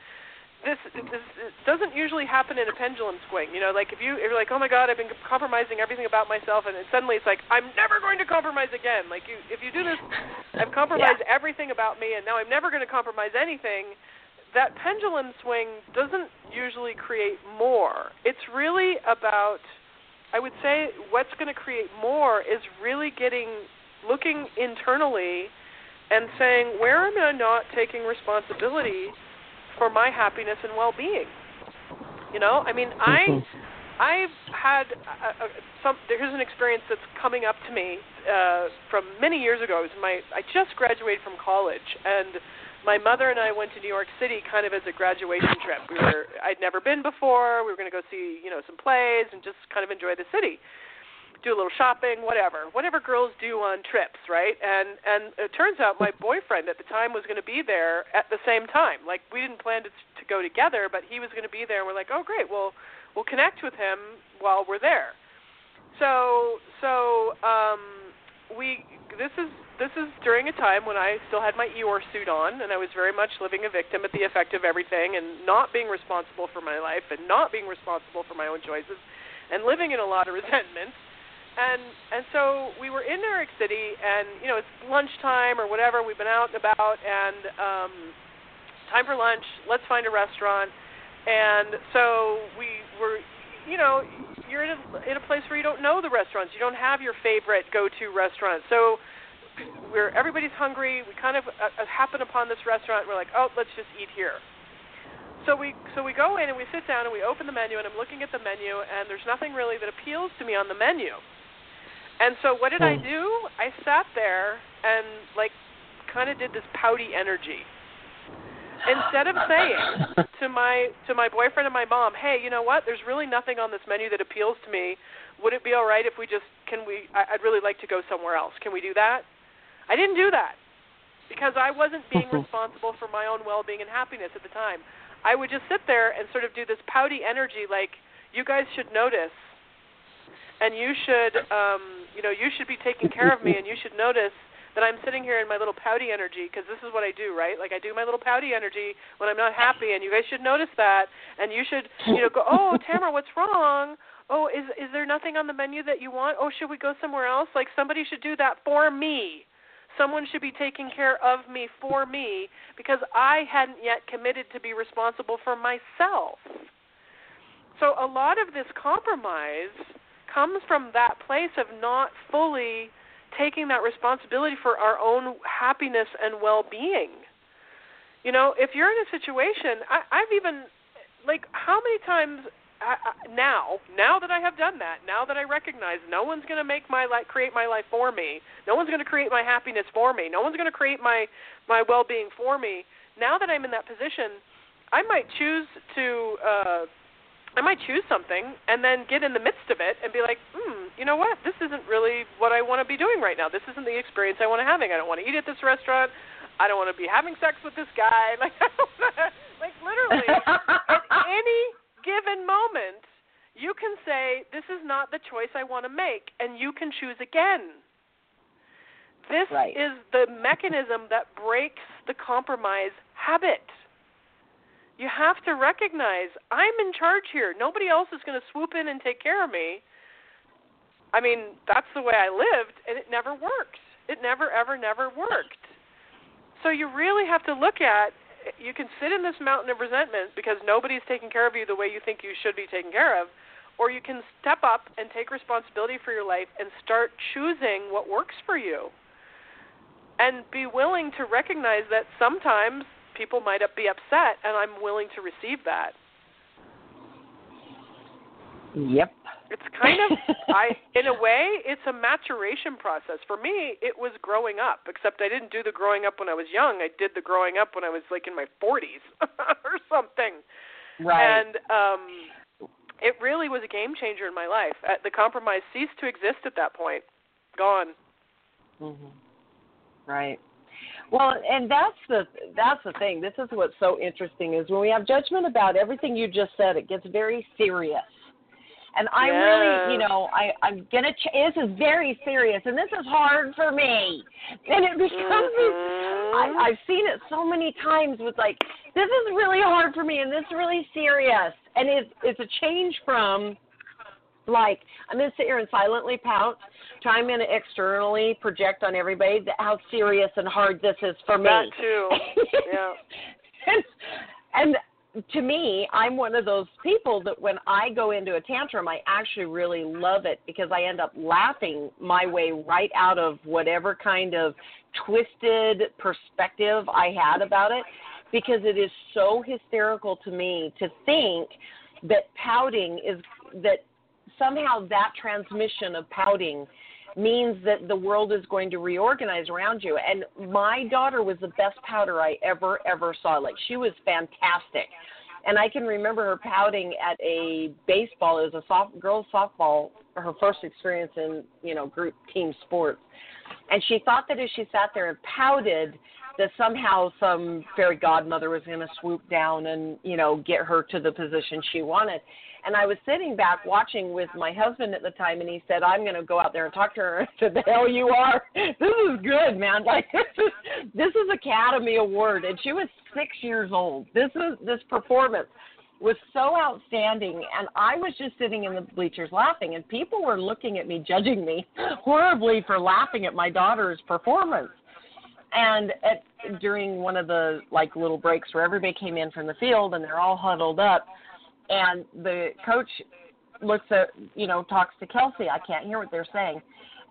this this doesn't usually happen in a pendulum swing. You know, like if you if you're like, oh my God, I've been compromising everything about myself, and then suddenly it's like I'm never going to compromise again. Like you, if you do this, I've compromised yeah. everything about me, and now I'm never going to compromise anything. That pendulum swing doesn't usually create more. It's really about, I would say, what's going to create more is really getting looking internally and saying, where am I not taking responsibility? For my happiness and well-being. You know, I mean, I mm-hmm. I've had a, a, some. Here's an experience that's coming up to me uh, from many years ago. It was my I just graduated from college, and my mother and I went to New York City kind of as a graduation trip. We were I'd never been before. We were going to go see you know some plays and just kind of enjoy the city do a little shopping, whatever, whatever girls do on trips, right? And and it turns out my boyfriend at the time was going to be there at the same time. Like we didn't plan to to go together, but he was going to be there. and We're like, oh great, well we'll connect with him while we're there. So so um, we this is this is during a time when I still had my Eeyore suit on, and I was very much living a victim at the effect of everything, and not being responsible for my life, and not being responsible for my own choices, and living in a lot of resentment and and so we were in New York City, and you know it's lunchtime or whatever. We've been out and about, and um, time for lunch. Let's find a restaurant. And so we were, you know, you're in a in a place where you don't know the restaurants. You don't have your favorite go-to restaurant. So we're everybody's hungry. We kind of uh, uh happen upon this restaurant. And we're like, oh, let's just eat here. So we so we go in and we sit down and we open the menu and I'm looking at the menu and there's nothing really that appeals to me on the menu. And so what did I hmm. do? I sat there and like kind of did this pouty energy. Instead of saying to my to my boyfriend and my mom, "Hey, you know what? There's really nothing on this menu that appeals to me. Would it be all right if we just can we I, I'd really like to go somewhere else. Can we do that?" I didn't do that because I wasn't being responsible for my own well-being and happiness at the time. I would just sit there and sort of do this pouty energy like, "You guys should notice and you should um you know you should be taking care of me and you should notice that I'm sitting here in my little pouty energy because this is what I do, right? Like I do my little pouty energy when I'm not happy, and you guys should notice that, and you should, you know, go, oh, Tamara, what's wrong? Oh, is is there nothing on the menu that you want? Oh, should we go somewhere else? Like somebody should do that for me. Someone should be taking care of me for me because I hadn't yet committed to be responsible for myself. So a lot of this compromise comes from that place of not fully taking that responsibility for our own happiness and well-being. You know, if you're in a situation, I, I've even like how many times I, I, now, now that I have done that, now that I recognize no one's going to make my life, create my life for me, no one's going to create my happiness for me, no one's going to create my my well-being for me. Now that I'm in that position, I might choose to uh, I might choose something and then get in the midst of it and be like, hmm, you know what? This isn't really what I want to be doing right now. This isn't the experience I want to having. I don't want to eat at this restaurant. I don't want to be having sex with this guy. Like, like literally, at any given moment, you can say, this is not the choice I want to make, and you can choose again. This right. is the mechanism that breaks the compromise habit you have to recognize I'm in charge here. Nobody else is going to swoop in and take care of me. I mean, that's the way I lived, and it never worked. It never, ever, never worked. So you really have to look at you can sit in this mountain of resentment because nobody's taking care of you the way you think you should be taken care of, or you can step up and take responsibility for your life and start choosing what works for you. And be willing to recognize that sometimes people might be upset, and I'm willing to receive that. Yep. It's kind of I in a way it's a maturation process. For me, it was growing up, except I didn't do the growing up when I was young. I did the growing up when I was like in my 40s or something. Right. And um it really was a game changer in my life. Uh, the compromise ceased to exist at that point. Gone. Mhm. Right. Well, and that's the that's the thing. This is what's so interesting is when we have judgment about everything you just said, it gets very serious. And I Yeah. really, you know, I I'm gonna. Ch- this is very serious, and this is hard for me. And it becomes. Mhm. I, I've seen it so many times with like, this is really hard for me, and this is really serious. And it's it's a change from like I'm gonna sit here and silently pout, try I'm externally project on everybody that how serious and hard this is for me. That too. Yeah. and, and to me, I'm one of those people that when I go into a tantrum, I actually really love it because I end up laughing my way right out of whatever kind of twisted perspective I had about it because it is so hysterical to me to think that pouting is that somehow that transmission of pouting means that the world is going to reorganize around you. And my daughter was the best pouter I ever, ever saw. Like, she was fantastic. And I can remember her pouting at a baseball, it was a soft, girls' softball, her first experience in, you know, group team sports. And she thought that as she sat there and pouted, that somehow some fairy godmother was going to swoop down and, you know, get her to the position she wanted. And I was sitting back watching with my husband at the time, and he said, "I'm going to go out there and talk to her." I said, "The hell you are! This is good, man. Like this is this is Academy Award." And she was six years old. This is this performance was so outstanding, and I was just sitting in the bleachers laughing, and people were looking at me, judging me horribly for laughing at my daughter's performance. And at, during one of the like little breaks where everybody came in from the field and they're all huddled up, and the coach looks at you know talks to Kelsey. I can't hear what they're saying,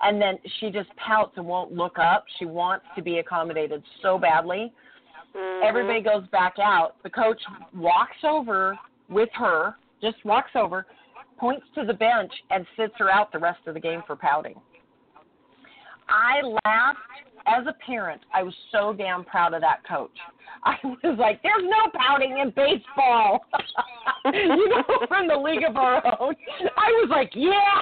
and then she just pouts and won't look up. She wants to be accommodated so badly. Mhm. Everybody goes back out. The coach walks over with her, just walks over, points to the bench, and sits her out the rest of the game for pouting. I laughed as a parent. I was so damn proud of that coach. I was like, "There's no pouting in baseball," you know, from the league of our own. I was like, "Yeah."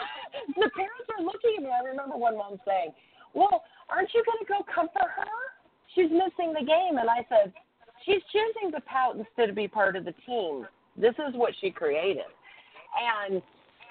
The parents are looking at me. I remember one mom saying, "Well, aren't you going to go comfort her? She's missing the game." And I said, "She's choosing to pout instead of be part of the team. This is what she created." And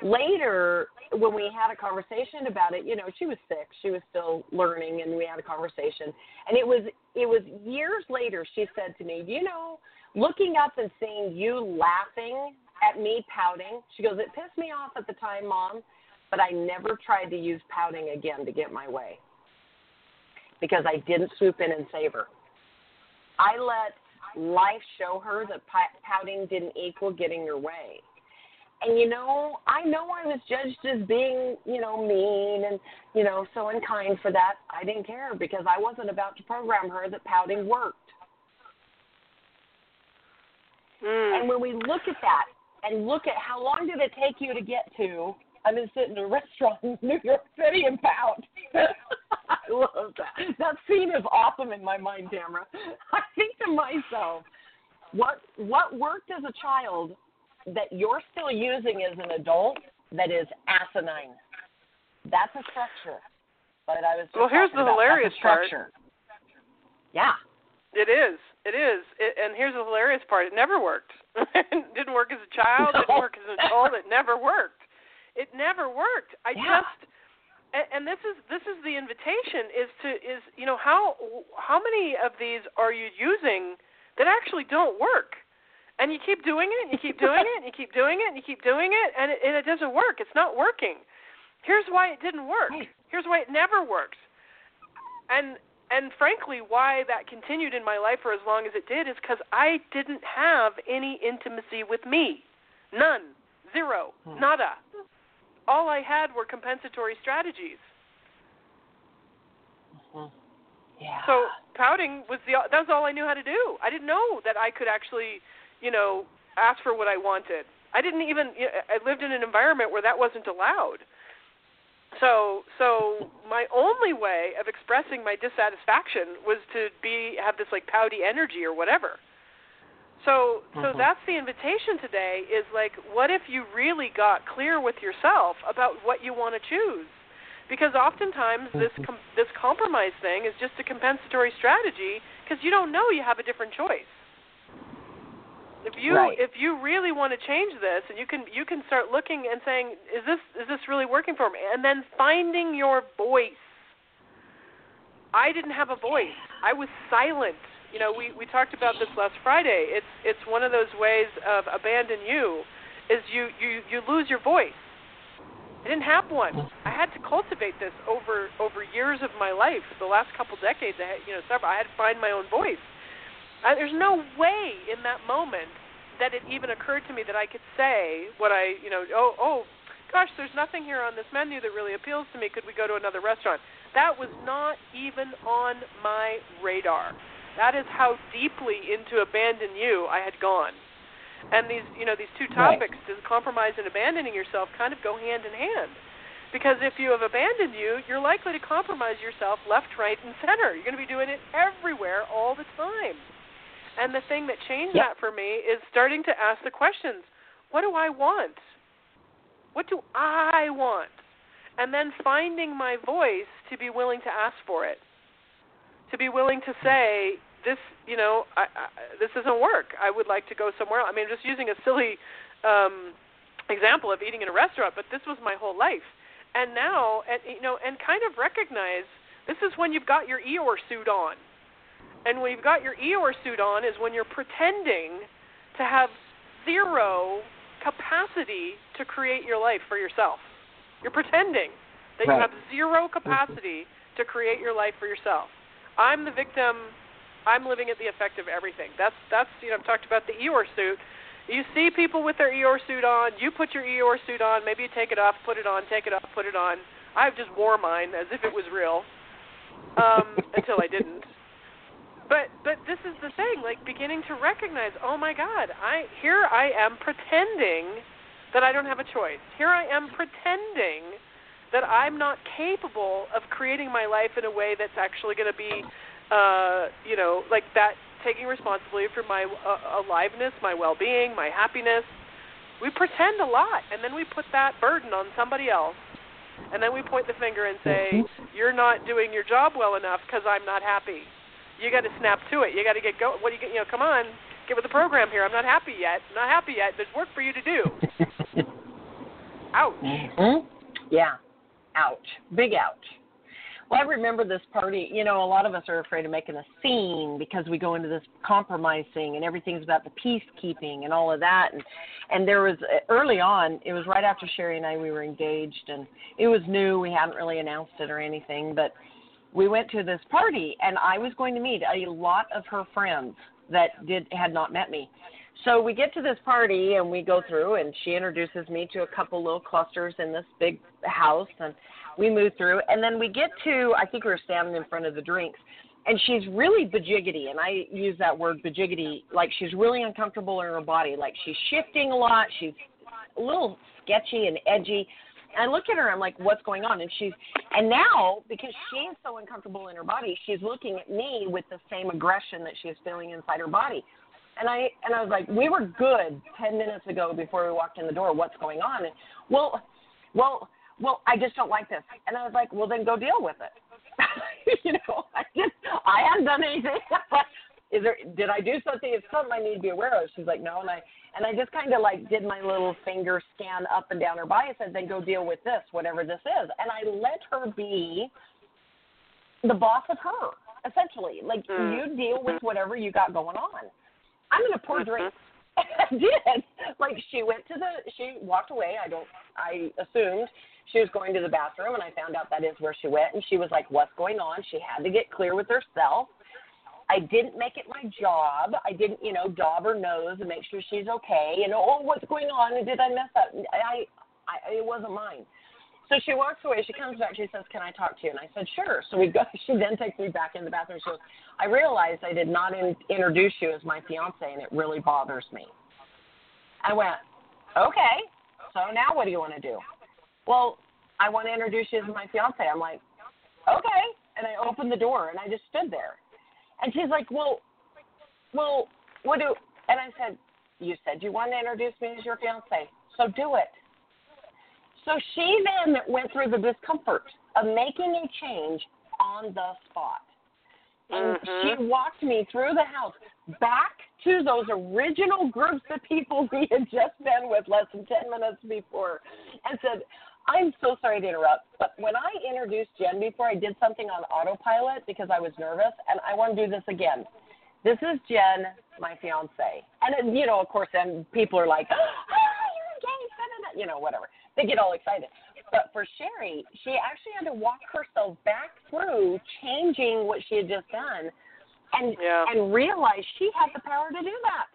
later when we had a conversation about it you know she was sick. She was still learning and we had a conversation. And it was it was years later she said to me you know looking up and seeing you laughing at me pouting she goes it pissed me off at the time mom but i never tried to use pouting again to get my way because i didn't swoop in and save her. I let life show her that pouting didn't equal getting your way and you know, I know I was judged as being, you know, mean and, you know, so unkind for that. I didn't care because I wasn't about to program her that pouting worked. Mm. And when we look at that and look at how long did it take you to get to, I'm going to sit in a restaurant in New York City and pout. I love that. That scene is awesome in my mind, Tamara. I think to myself, what what worked as a child that you're still using as an adult that is asinine. That's a structure. But I was just Well, here's the hilarious part. structure. Yeah. It is. It is. It, and here's the hilarious part. It never worked. it didn't work as a child. It didn't work as an adult. It never worked. It never worked. I Yeah. just and, and this is this is the invitation is to is you know how how many of these are you using that actually don't work? And you keep doing it, and you keep doing it, and you keep doing it, and you keep doing it, and it, and it doesn't work. It's not working. Here's why it didn't work. Here's why it never works. And and frankly, why that continued in my life for as long as it did is because I didn't have any intimacy with me. None. Zero. Hmm. Nada. All I had were compensatory strategies. Mhm. Yeah. So pouting was the that was all I knew how to do. I didn't know that I could actually, you know, ask for what I wanted. I didn't even you know, I lived in an environment where that wasn't allowed. So so my only way of expressing my dissatisfaction was to be have this like pouty energy or whatever. So so Mhm. that's the invitation today is like what if you really got clear with yourself about what you want to choose? because oftentimes this Mm-hmm. com- this compromise thing is just a compensatory strategy because you don't know you have a different choice. If you Right. if you really want to change this, and you can you can start looking and saying, is this is this really working for me? And then finding your voice. I didn't have a voice. I was silent. You know, we we talked about this last Friday. It's it's one of those ways of abandon you, is you you you lose your voice. I didn't have one. I had to cultivate this over over years of my life. The last couple decades, I had, you know, several. I had to find my own voice. I, there's no way in that moment that it even occurred to me that I could say what I, you know, oh, oh, gosh, there's nothing here on this menu that really appeals to me. Could we go to another restaurant? That was not even on my radar. That is how deeply into abandon you I had gone. And these, you know, these two Right. topics, the compromise and abandoning yourself, kind of go hand in hand. Because if you have abandoned you, you're likely to compromise yourself left, right, and center. You're going to be doing it everywhere all the time. And the thing that changed Yep. that for me is starting to ask the questions what do I want? What do I want? And then finding my voice to be willing to ask for it. To be willing to say, this, you know, I, I, this doesn't work. I would like to go somewhere else. I mean, just using a silly um, example of eating in a restaurant, but this was my whole life. And now, and you know, and kind of recognize this is when you've got your Eeyore suit on. And when you've got your Eeyore suit on is when you're pretending to have zero capacity to create your life for yourself. You're pretending that you have zero capacity to create your life for yourself. I'm the victim. I'm living at the effect of everything. That's that's you know I've talked about the Eeyore suit. You see people with their Eeyore suit on. You put your Eeyore suit on. Maybe you take it off, put it on, take it off, put it on. I've just wore mine as if it was real um, until I didn't. But but this is the thing, like beginning to recognize, oh my God, I here I am pretending that I don't have a choice. Here I am pretending that I'm not capable of creating my life in a way that's actually going to be, uh, you know, like that taking responsibility for my uh, aliveness, my well-being, my happiness. We pretend a lot, and then we put that burden on somebody else, and then we point the finger and say, "You're not doing your job well enough because I'm not happy." You got to snap to it. You got to get go. What do you get? You know, come on, get with the program here. I'm not happy yet. I'm not happy yet. There's work for you to do. Ouch. hmm Yeah. Ouch. Big ouch. Well, I remember this party. You know, a lot of us are afraid of making a scene because we go into this compromising and everything's about the peacekeeping and all of that. And and there was early on. It was right after Sherry and I we were engaged, and it was new. We hadn't really announced it or anything, but we went to this party, and I was going to meet a lot of her friends that did had not met me. So we get to this party and we go through, and she introduces me to a couple little clusters in this big house, and we move through, and then we get to I think we were standing in front of the drinks, and she's really bajiggity, and I use that word bajiggity like she's really uncomfortable in her body, like she's shifting a lot, she's a little sketchy and edgy. I look at her, I'm like, what's going on? And she's, and now because she's so uncomfortable in her body, she's looking at me with the same aggression that she's feeling inside her body. And I and I was like, we were good ten minutes ago before we walked in the door. What's going on? And, well, well, well, I just don't like this. And I was like, well, then go deal with it. you know, I just I haven't done anything. Is there? Did I do something? It's something I need to be aware of. She's like, no, and I and I just kind of like did my little finger scan up and down her body. I said, then go deal with this, whatever this is. And I let her be the boss of her, essentially. Like Mm. you deal with whatever you got going on. I'm gonna pour drink. I did. Like she went to the she walked away. I don't I assumed she was going to the bathroom and I found out that is where she went and she was like, What's going on? She had to get clear with herself. I didn't make it my job. I didn't, you know, daub her nose and make sure she's okay. And oh, what's going on? And did I mess up? I, I, it wasn't mine. So she walks away. She comes back. She says, "Can I talk to you?" And I said, "Sure." So we go. She then takes me back in the bathroom. She goes, "I realized I did not in, introduce you as my fiance, and it really bothers me." I went, "Okay. So now what do you want to do?" Well, I want to introduce you as my fiance. I'm like, "Okay." And I opened the door and I just stood there. And she's like, "Well, well, what do?" And I said, "You said you want to introduce me as your fiance, so do it." So she then went through the discomfort of making a change on the spot. And Mhm. she walked me through the house back to those original groups of people we had just been with less than 10 minutes before and said, I'm so sorry to interrupt, but when I introduced Jen before, I did something on autopilot because I was nervous, and I want to do this again. This is Jen, my fiance. And, it, you know, of course, then people are like, oh, you're engaged, da, da, da," you know, whatever. They get all excited. But for Sherry, she actually had to walk herself back through changing what she had just done and Yeah. and realize she had the power to do that.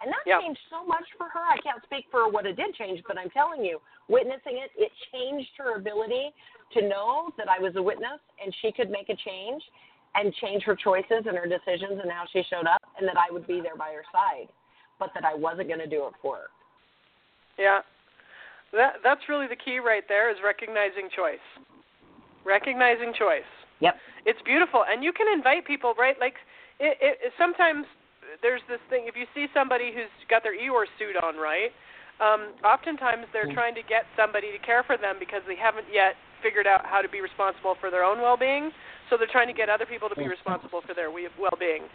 And that Yep. changed so much for her. I can't speak for what it did change, but I'm telling you, witnessing it, it changed her ability to know that I was a witness and she could make a change and change her choices and her decisions and how she showed up and that I would be there by her side, but that I wasn't going to do it for her. Yeah. That that's really the key right there is recognizing choice. Recognizing choice. Yep. It's beautiful and you can invite people, right? Like it, it, it sometimes there's this thing if you see somebody who's got their Eeyore suit on, right? Um oftentimes they're Mhm. trying to get somebody to care for them because they haven't yet figured out how to be responsible for their own well-being. So they're trying to get other people to be responsible for their we- well-being.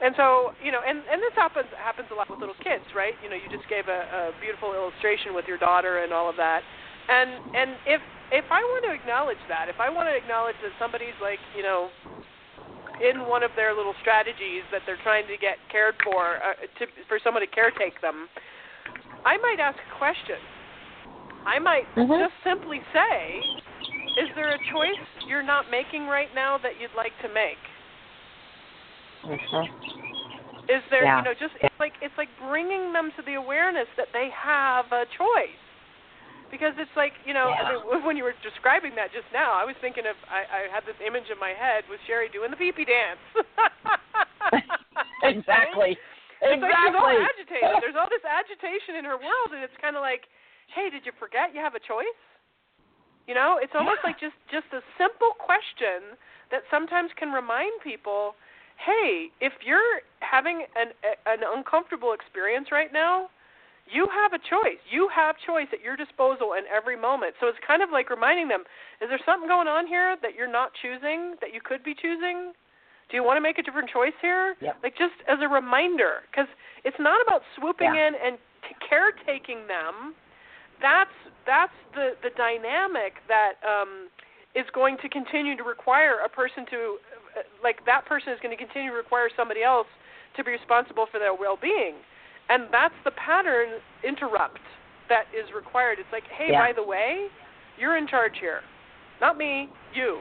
And so, you know, and and this happens happens a lot with little kids, right? You know, you just gave a, a beautiful illustration with your daughter and all of that. And and if if I want to acknowledge that, if I want to acknowledge that somebody's like, you know, in one of their little strategies that they're trying to get cared for, uh, to for someone to caretake them, I might ask a question. I might Mhm. just simply say, "Is there a choice you're not making right now that you'd like to make?" Is there, Yeah. you know, just it's like it's like bringing them to the awareness that they have a choice. Because it's like, you know, I mean, when you were describing that just now, I was thinking of I, I had this image in my head with Sherry doing the pee pee dance. exactly. It's like she's all agitated. There's all this agitation in her world, and it's kind of like, hey, did you forget you have a choice? You know, it's almost Yeah. like just just a simple question that sometimes can remind people, hey, if you're having an an uncomfortable experience right now, you have a choice. You have choice at your disposal in every moment. So it's kind of like reminding them, is there something going on here that you're not choosing that you could be choosing? Do you want to make a different choice here? Yep. Like just as a reminder, because it's not about swooping Yeah. in and t- caretaking them. That's that's the the dynamic that um, is going to continue to require a person to, uh, like that person is going to continue to require somebody else to be responsible for their well-being, and that's the pattern interrupt that is required. It's like, hey, Yeah. by the way, you're in charge here, not me, you.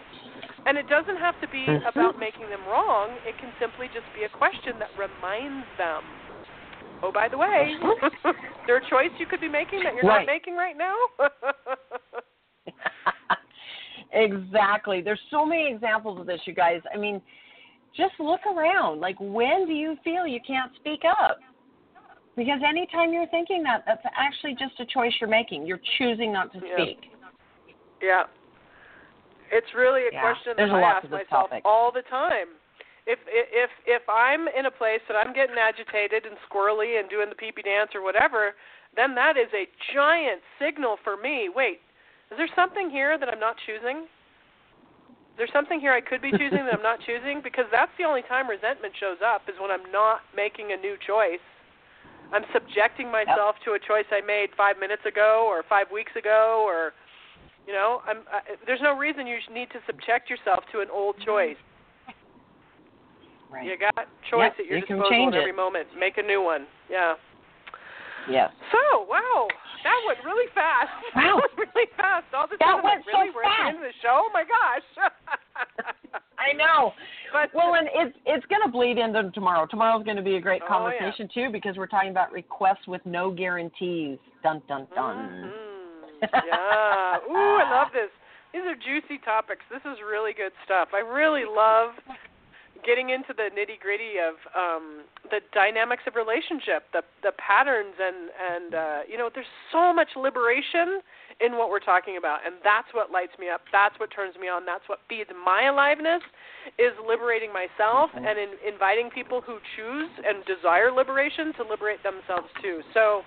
And it doesn't have to be Mhm. about making them wrong. It can simply just be a question that reminds them. Oh, by the way, is there a choice you could be making that you're Right. not making right now? exactly. There's so many examples of this, you guys. I mean, just look around. Like, when do you feel you can't speak up? Because anytime you're thinking that, that's actually just a choice you're making. You're choosing not to Yeah. speak. yeah. It's really a Yeah. question There's that a I lot ask to myself topic. all the time. If if if I'm in a place that I'm getting agitated and squirrely and doing the pee pee dance or whatever, then that is a giant signal for me. Wait, is there something here that I'm not choosing? Is there something here I could be choosing that I'm not choosing? Because that's the only time resentment shows up is when I'm not making a new choice. I'm subjecting myself to a choice I made five minutes ago or five weeks ago, or you know, I'm. I, there's no reason you need to subject yourself to an old mm-hmm. choice. Right. You got choice Yep, at your you disposal at every it. moment. Make a new one. Yeah. Yes. So, wow, that went really fast. Wow. That went really fast. All this That time, went like, really, so we're at the end of the show. Oh my gosh. I know. But Well, and it's it's going to bleed into tomorrow. Tomorrow's going to be a great Oh, conversation too because we're talking about requests with no guarantees. Dun dun dun. Mhm. Yeah. Ooh, I love this. These are juicy topics. This is really good stuff. I really love getting into the nitty gritty of um, the dynamics of relationship, the the patterns, and and uh, you know, there's so much liberation in what we're talking about, and that's what lights me up. That's what turns me on. That's what feeds my aliveness. Is liberating myself mm-hmm. and in, inviting people who choose and desire liberation to liberate themselves too. So,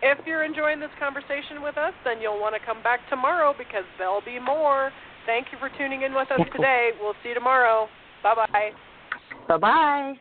if you're enjoying this conversation with us, then you'll want to come back tomorrow because there'll be more Thank you for tuning in with us today. We'll see you tomorrow. Bye bye. Bye bye.